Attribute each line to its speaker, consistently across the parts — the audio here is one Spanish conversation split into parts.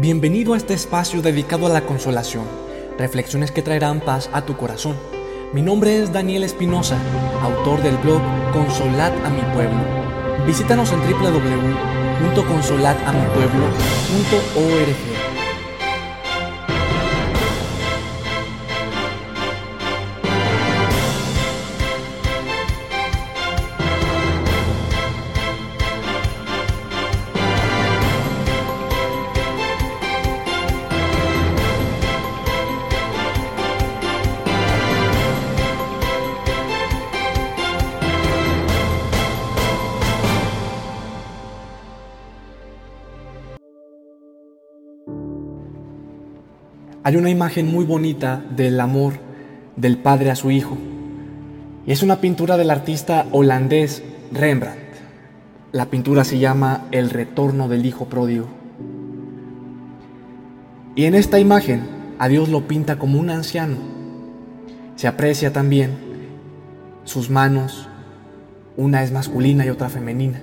Speaker 1: Bienvenido a este espacio dedicado a la consolación, reflexiones que traerán paz a tu corazón. Mi nombre es Daniel Espinosa, autor del blog Consolad a mi pueblo. Visítanos en www.consoladamipueblo.org. Hay una imagen muy bonita del amor del padre a su hijo. Y es una pintura del artista holandés Rembrandt. La pintura se llama El retorno del hijo pródigo. Y en esta imagen a Dios lo pinta como un anciano. Se aprecia también sus manos, una es masculina y otra femenina.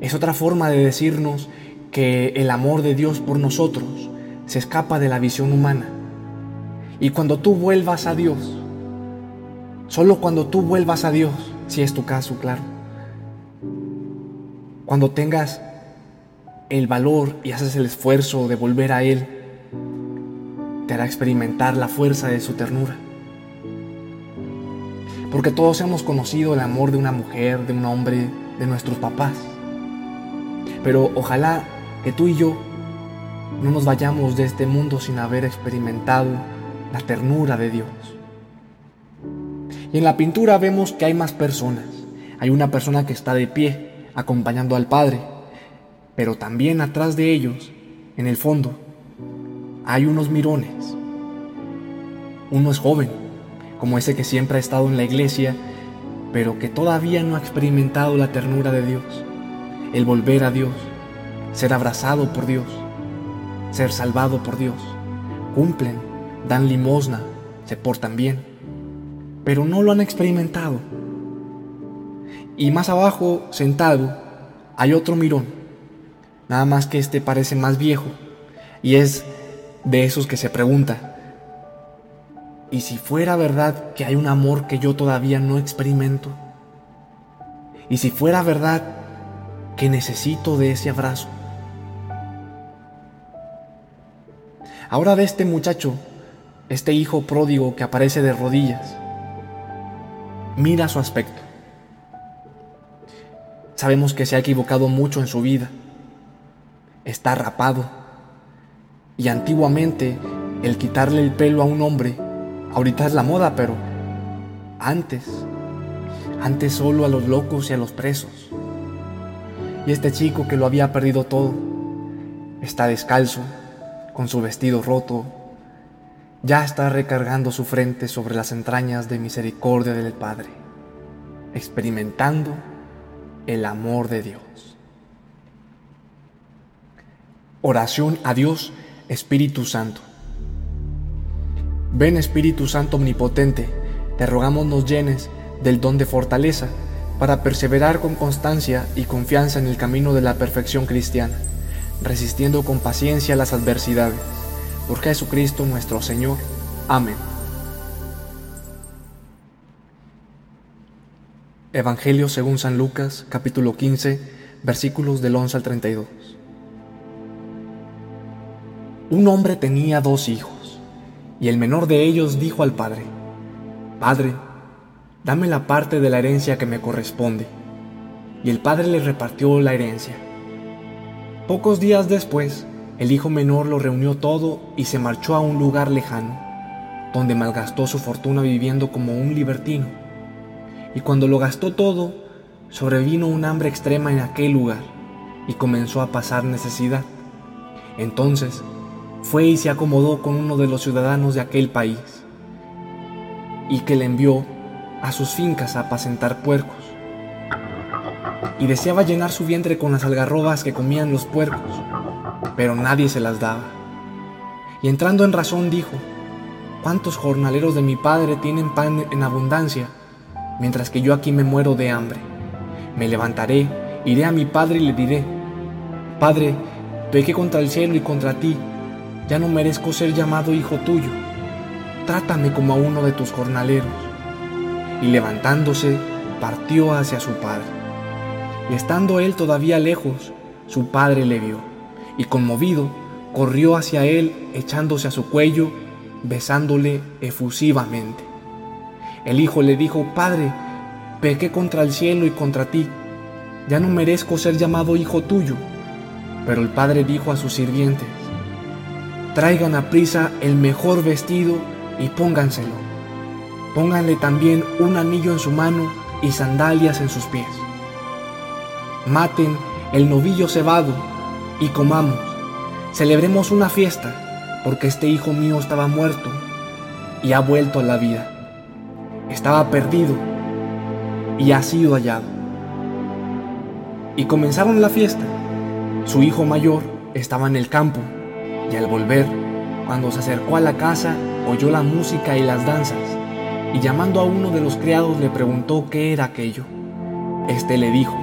Speaker 1: Es otra forma de decirnos que el amor de Dios por nosotros se escapa de la visión humana. Y cuando tú vuelvas a Dios, solo cuando tú vuelvas a Dios, si es tu caso, claro, cuando tengas el valor y haces el esfuerzo de volver a Él, te hará experimentar la fuerza de su ternura. Porque todos hemos conocido el amor de una mujer, de un hombre, de nuestros papás. Pero ojalá que tú y yo no nos vayamos de este mundo sin haber experimentado la ternura de Dios. Y en la pintura vemos que hay más personas. Hay una persona que está de pie, acompañando al Padre, pero también atrás de ellos, en el fondo, hay unos mirones. Uno es joven, como ese que siempre ha estado en la iglesia, pero que todavía no ha experimentado la ternura de Dios, el volver a Dios, ser abrazado por Dios ser salvado por Dios. Cumplen, dan limosna, se portan bien, pero no lo han experimentado. Y más abajo, sentado, hay otro mirón, nada más que este parece más viejo, y es de esos que se pregunta, ¿y si fuera verdad que hay un amor que yo todavía no experimento? ¿Y si fuera verdad que necesito de ese abrazo? Ahora de este muchacho, este hijo pródigo que aparece de rodillas. Mira su aspecto. Sabemos que se ha equivocado mucho en su vida. Está rapado. Y antiguamente el quitarle el pelo a un hombre, ahorita es la moda, pero antes, antes solo a los locos y a los presos. Y este chico que lo había perdido todo, está descalzo, con su vestido roto, ya está recargando su frente sobre las entrañas de misericordia del Padre, experimentando el amor de Dios. Oración a Dios, Espíritu Santo. Ven Espíritu Santo Omnipotente, te rogamos nos llenes del don de fortaleza para perseverar con constancia y confianza en el camino de la perfección cristiana resistiendo con paciencia las adversidades. Por Jesucristo nuestro Señor. Amén. Evangelio según San Lucas, capítulo 15, versículos del 11 al 32. Un hombre tenía dos hijos, y el menor de ellos dijo al padre, Padre, dame la parte de la herencia que me corresponde. Y el padre le repartió la herencia. Pocos días después, el hijo menor lo reunió todo y se marchó a un lugar lejano, donde malgastó su fortuna viviendo como un libertino. Y cuando lo gastó todo, sobrevino un hambre extrema en aquel lugar y comenzó a pasar necesidad. Entonces fue y se acomodó con uno de los ciudadanos de aquel país, y que le envió a sus fincas a apacentar puercos y deseaba llenar su vientre con las algarrobas que comían los puercos, pero nadie se las daba. Y entrando en razón dijo, ¿cuántos jornaleros de mi padre tienen pan en abundancia, mientras que yo aquí me muero de hambre? Me levantaré, iré a mi padre y le diré, Padre, pequé contra el cielo y contra ti, ya no merezco ser llamado hijo tuyo. Trátame como a uno de tus jornaleros. Y levantándose, partió hacia su padre. Y estando él todavía lejos, su padre le vio, y conmovido, corrió hacia él, echándose a su cuello, besándole efusivamente. El hijo le dijo, Padre, pequé contra el cielo y contra ti, ya no merezco ser llamado hijo tuyo. Pero el padre dijo a sus sirvientes, traigan a prisa el mejor vestido y pónganselo. Pónganle también un anillo en su mano y sandalias en sus pies. Maten el novillo cebado y comamos. Celebremos una fiesta, porque este hijo mío estaba muerto y ha vuelto a la vida. Estaba perdido y ha sido hallado. Y comenzaron la fiesta. Su hijo mayor estaba en el campo y al volver, cuando se acercó a la casa, oyó la música y las danzas y llamando a uno de los criados le preguntó qué era aquello. Este le dijo,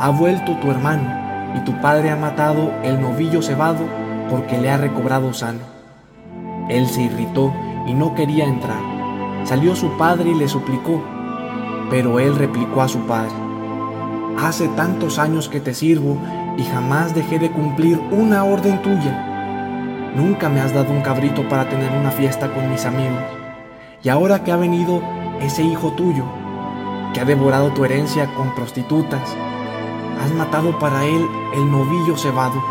Speaker 1: ha vuelto tu hermano y tu padre ha matado el novillo cebado porque le ha recobrado sano. Él se irritó y no quería entrar. Salió su padre y le suplicó, pero él replicó a su padre, Hace tantos años que te sirvo y jamás dejé de cumplir una orden tuya. Nunca me has dado un cabrito para tener una fiesta con mis amigos. Y ahora que ha venido ese hijo tuyo, que ha devorado tu herencia con prostitutas, has matado para él el novillo cebado.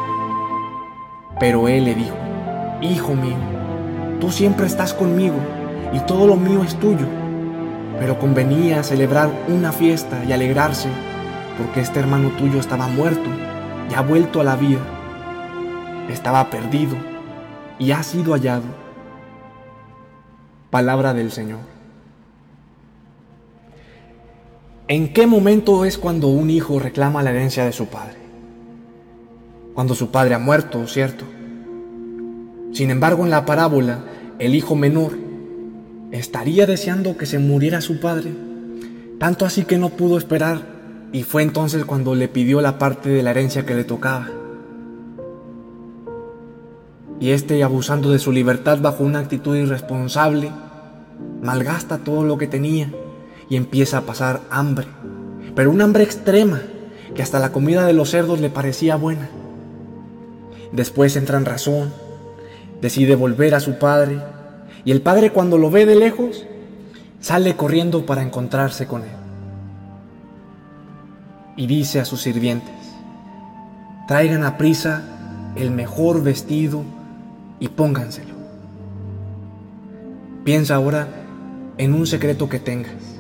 Speaker 1: Pero él le dijo, Hijo mío, tú siempre estás conmigo y todo lo mío es tuyo pero convenía celebrar una fiesta y alegrarse, porque este hermano tuyo estaba muerto y ha vuelto a la vida. Estaba perdido y ha sido hallado. Palabra del Señor. ¿En qué momento es cuando un hijo reclama la herencia de su padre? Cuando su padre ha muerto, ¿cierto? Sin embargo, en la parábola, el hijo menor estaría deseando que se muriera su padre, tanto así que no pudo esperar y fue entonces cuando le pidió la parte de la herencia que le tocaba. Y este, abusando de su libertad bajo una actitud irresponsable, malgasta todo lo que tenía y empieza a pasar hambre, pero un hambre extrema que hasta la comida de los cerdos le parecía buena. Después entra en razón, decide volver a su padre y el padre cuando lo ve de lejos, sale corriendo para encontrarse con él. Y dice a sus sirvientes, traigan a prisa el mejor vestido y pónganselo. Piensa ahora en un secreto que tengas,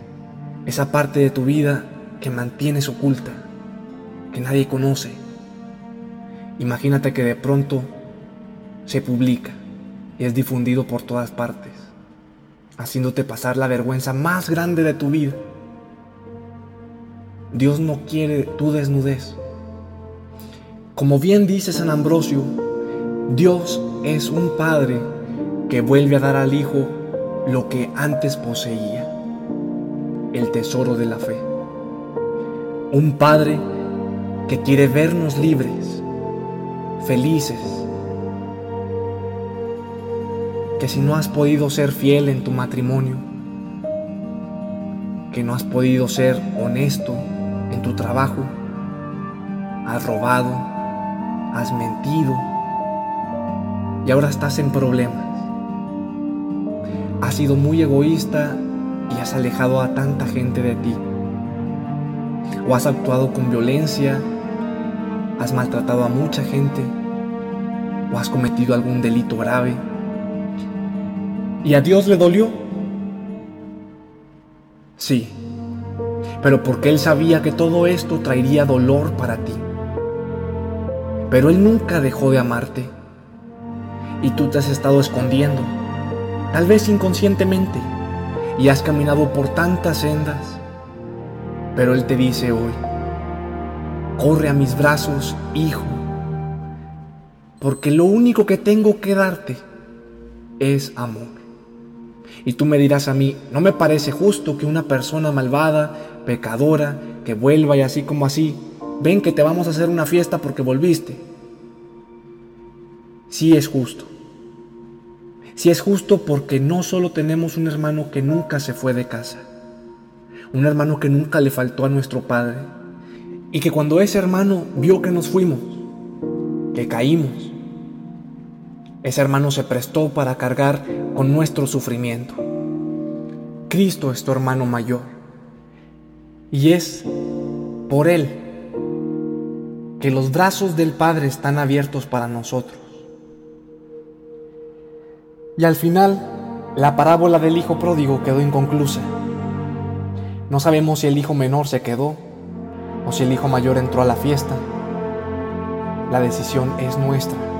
Speaker 1: esa parte de tu vida que mantienes oculta, que nadie conoce. Imagínate que de pronto se publica y es difundido por todas partes, haciéndote pasar la vergüenza más grande de tu vida. Dios no quiere tu desnudez. Como bien dice San Ambrosio, Dios es un Padre que vuelve a dar al Hijo lo que antes poseía, el tesoro de la fe. Un Padre que quiere vernos libres, felices, que si no has podido ser fiel en tu matrimonio, que no has podido ser honesto en tu trabajo, has robado, has mentido y ahora estás en problemas. Has sido muy egoísta y has alejado a tanta gente de ti. O has actuado con violencia, has maltratado a mucha gente o has cometido algún delito grave ¿Y a Dios le dolió? Sí, pero porque Él sabía que todo esto traería dolor para ti. Pero Él nunca dejó de amarte. Y tú te has estado escondiendo, tal vez inconscientemente, y has caminado por tantas sendas. Pero Él te dice hoy, corre a mis brazos, hijo, porque lo único que tengo que darte es amor. Y tú me dirás a mí, no me parece justo que una persona malvada, pecadora, que vuelva y así como así, ven que te vamos a hacer una fiesta porque volviste. sí es justo. Sí es justo porque no solo tenemos un hermano que nunca se fue de casa, un hermano que nunca le faltó a nuestro Padre, y que cuando ese hermano vio que nos fuimos, que caímos, ese hermano se prestó para cargar con nuestro sufrimiento. Cristo es tu hermano mayor. Y es por Él que los brazos del Padre están abiertos para nosotros. Y al final, la parábola del hijo pródigo quedó inconclusa. No sabemos si el hijo menor se quedó o si el hijo mayor entró a la fiesta. La decisión es nuestra.